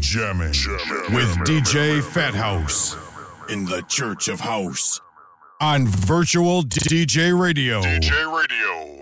Jamming, jamming, with DJ Phathouse in the Church of House on Virtual DJ Radio. DJ Radio.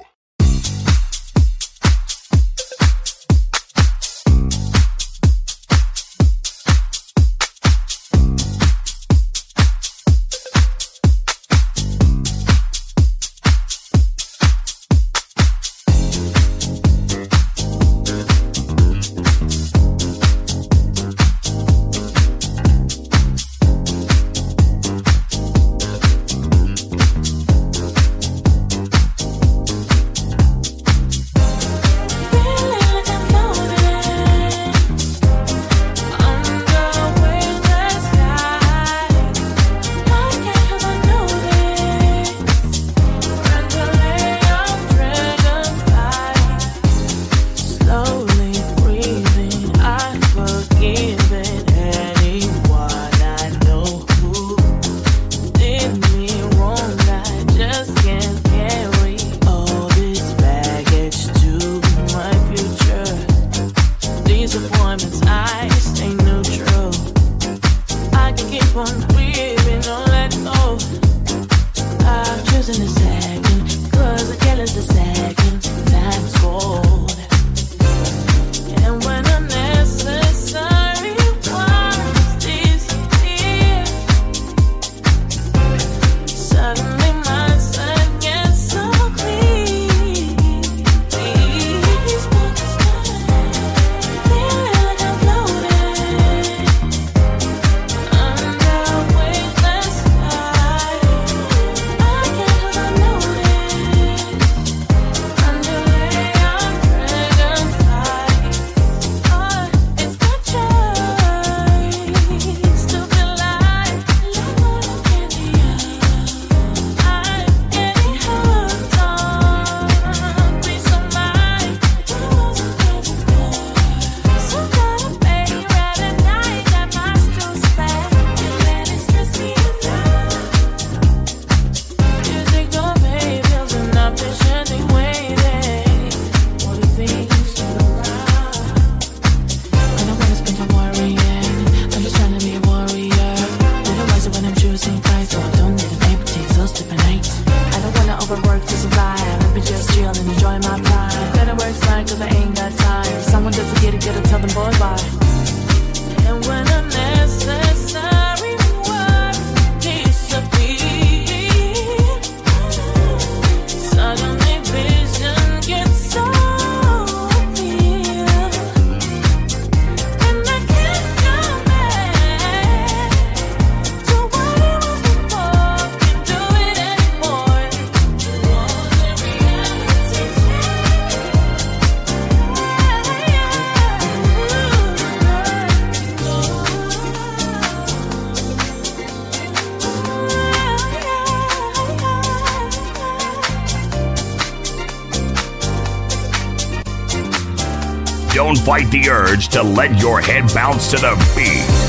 Urge to let your head bounce to the beat.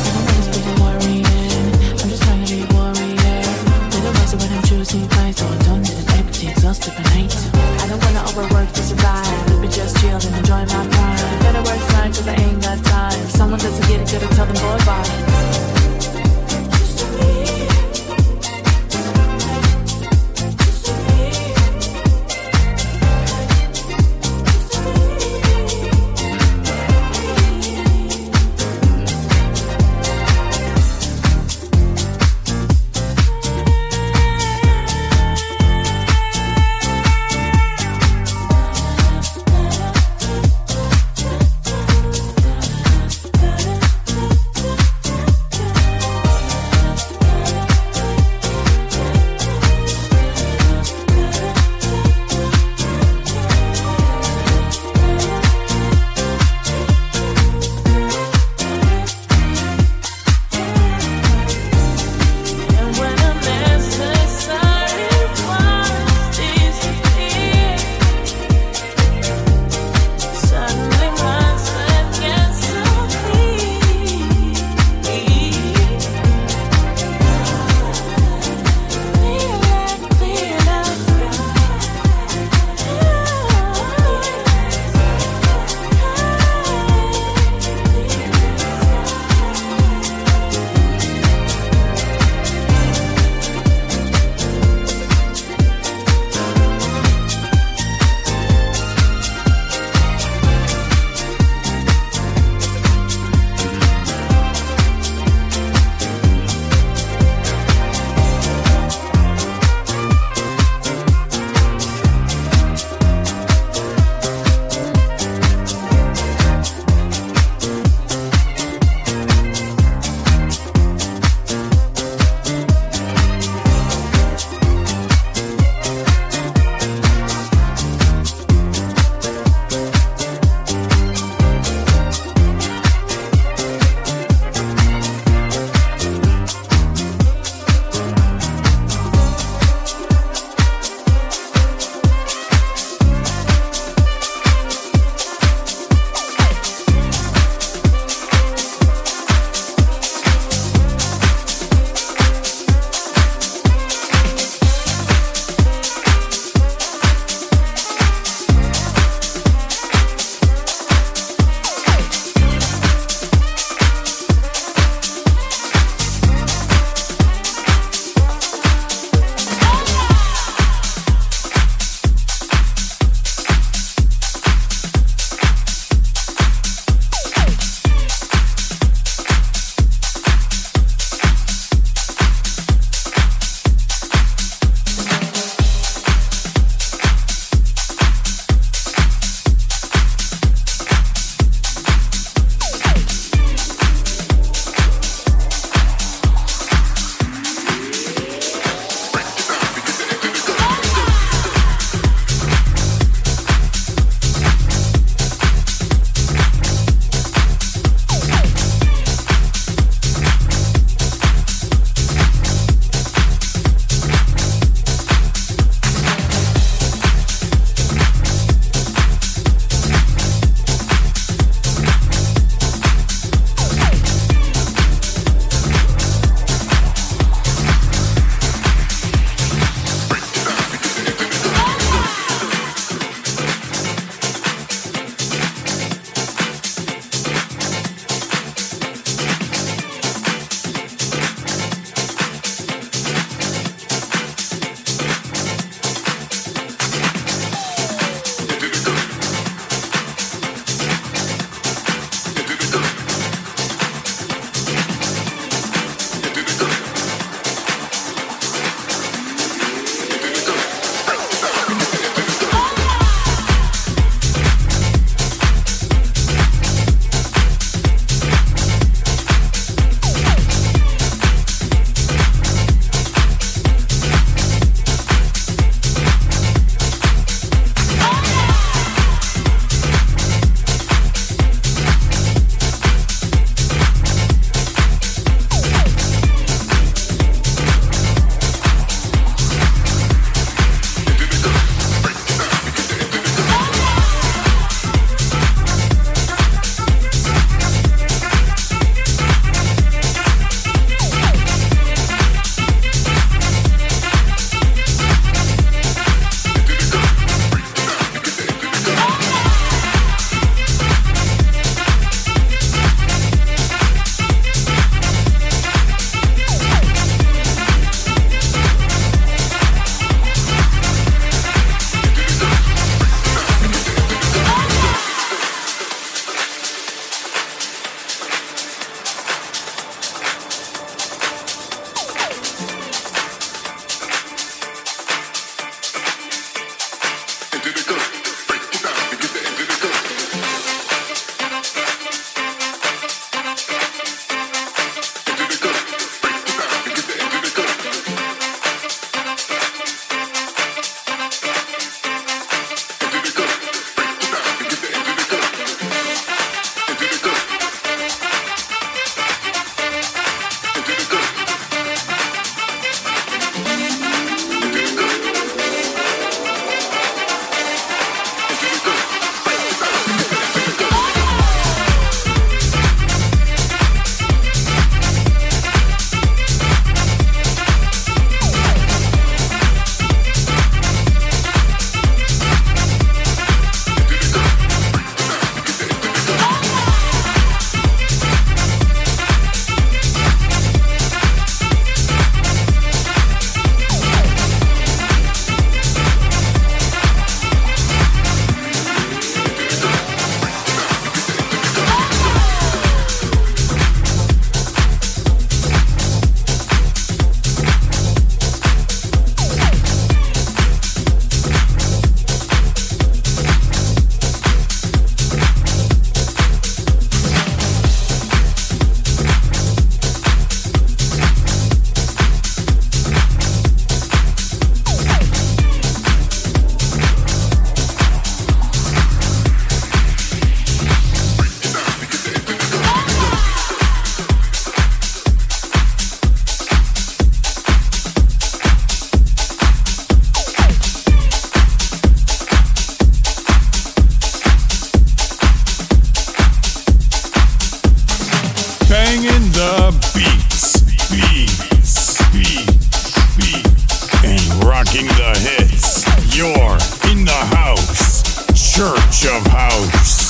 Church of House.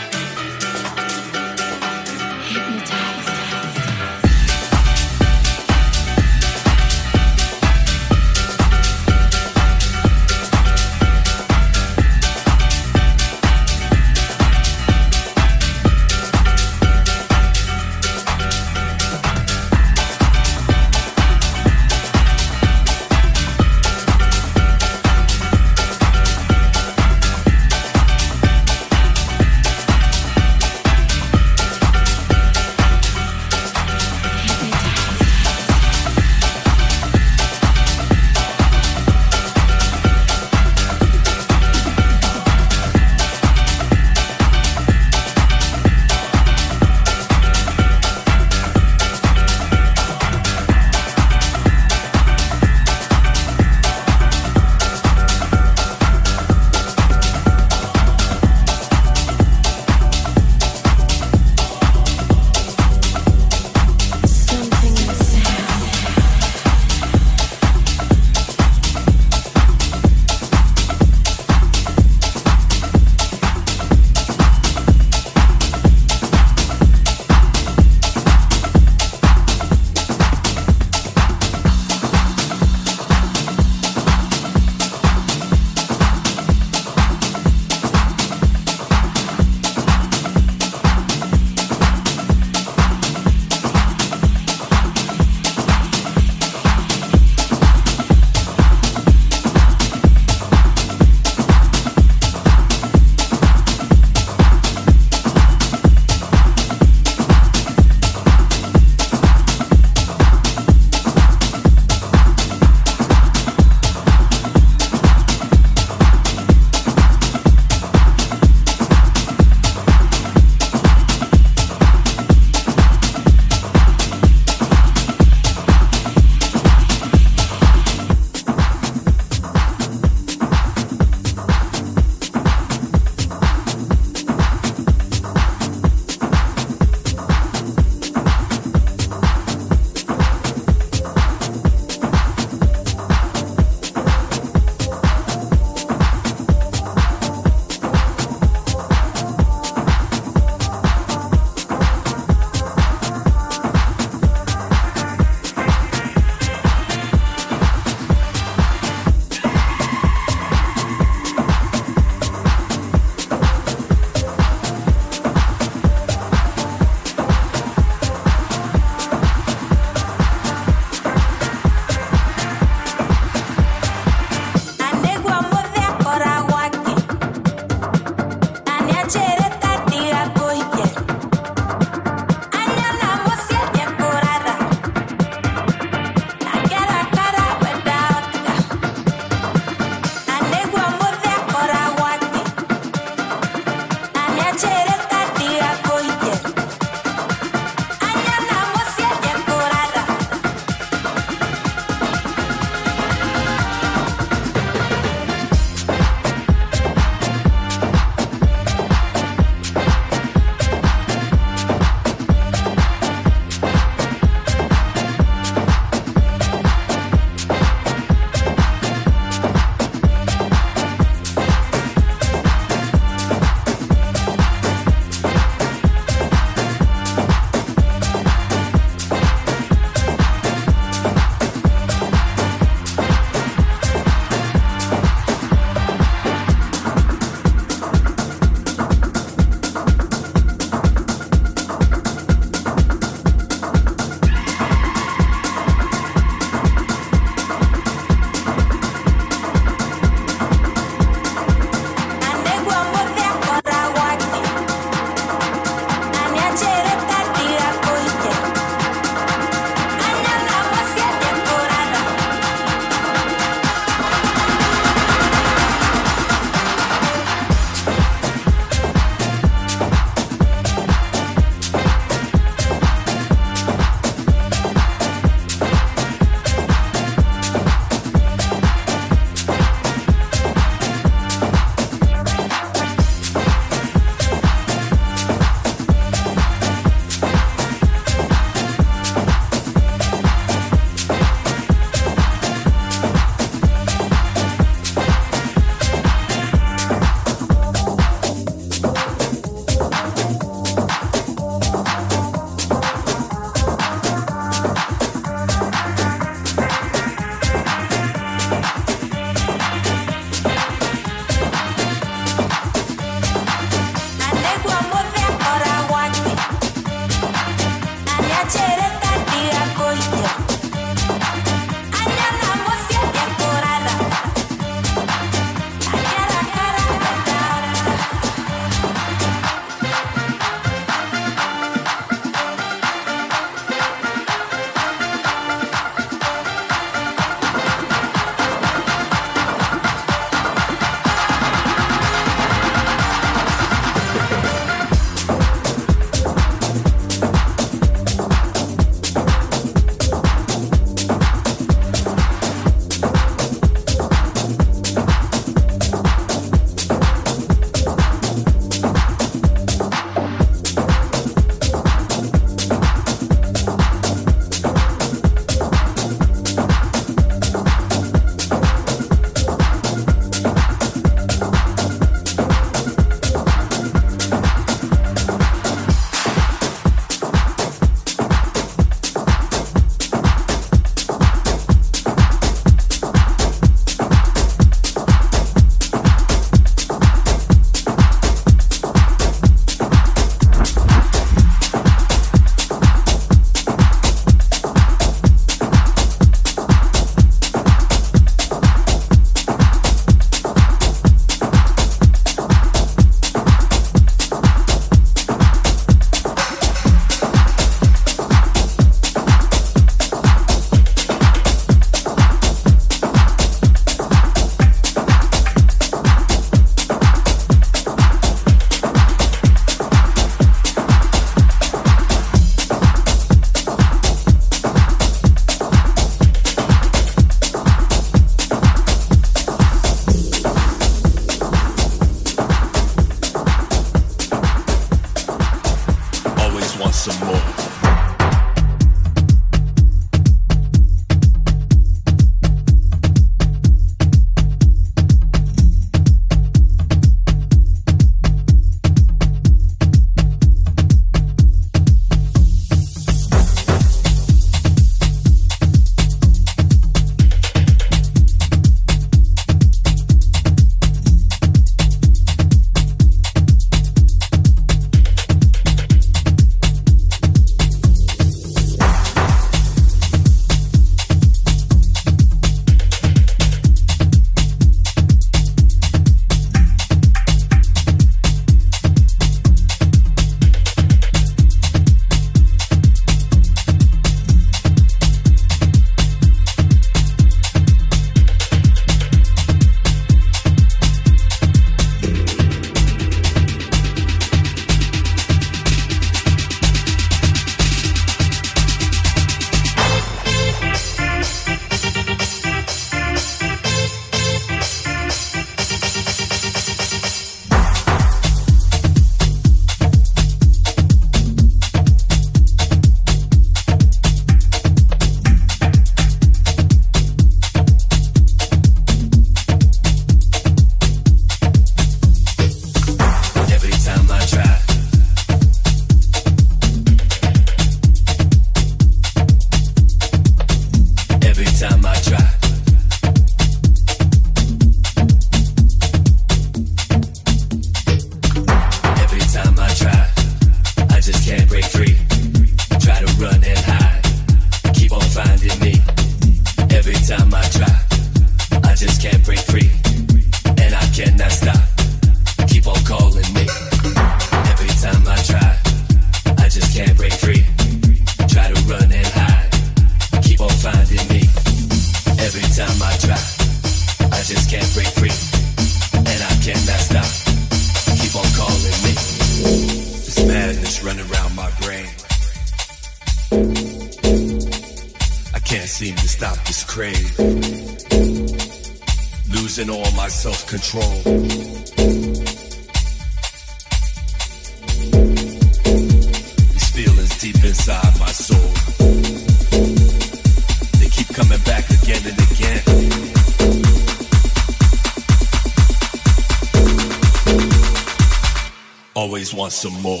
Some more.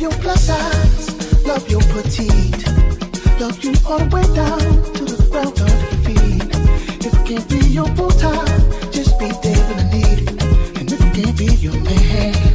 you plus size, love your petite, love you all the way down to the ground of your feet. If it can't be your full time, just be there when I need it. And if it can't be your man.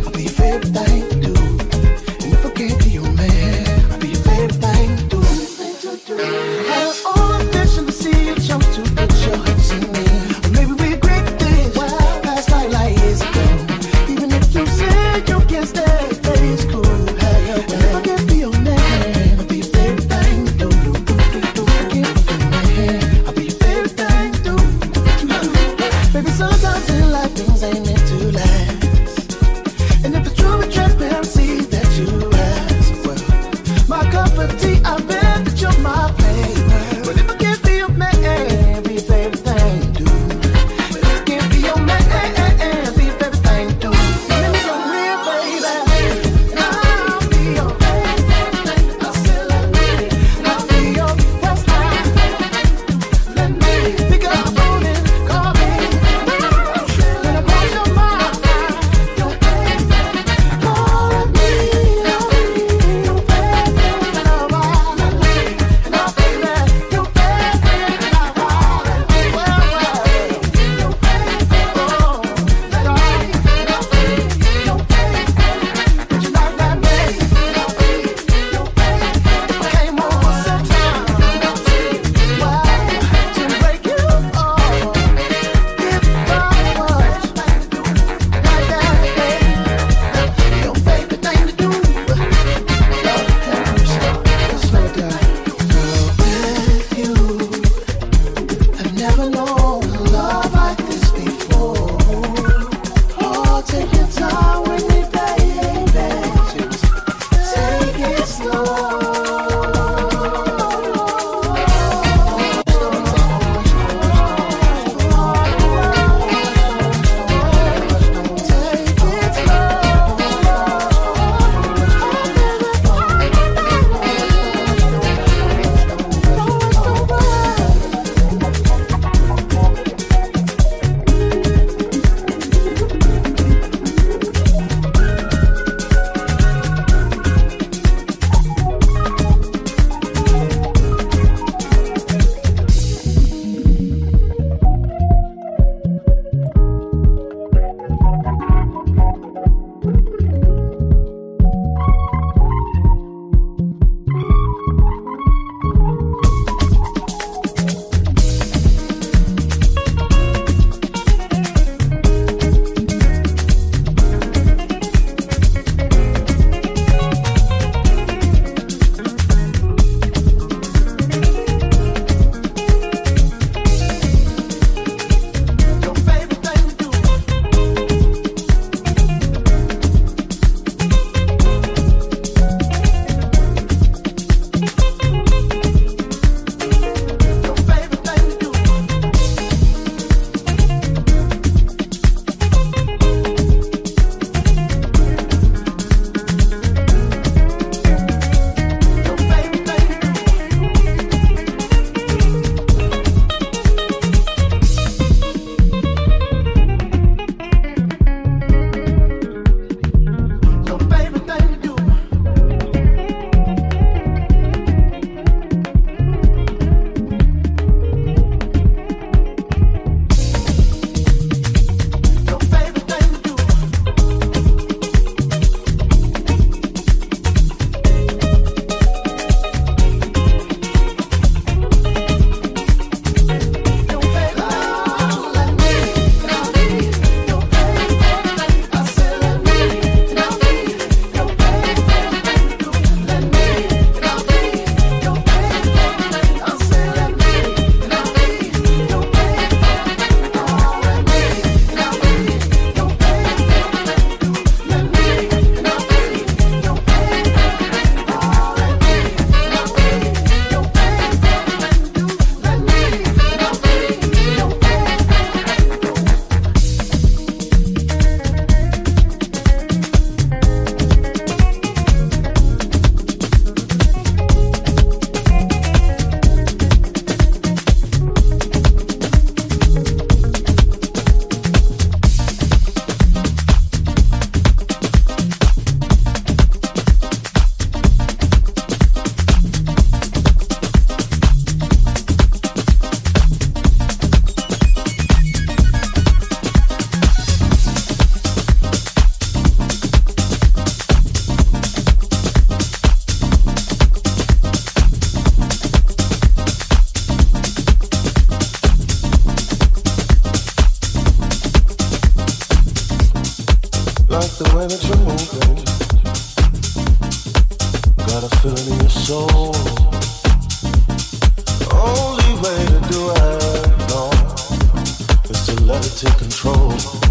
To take control.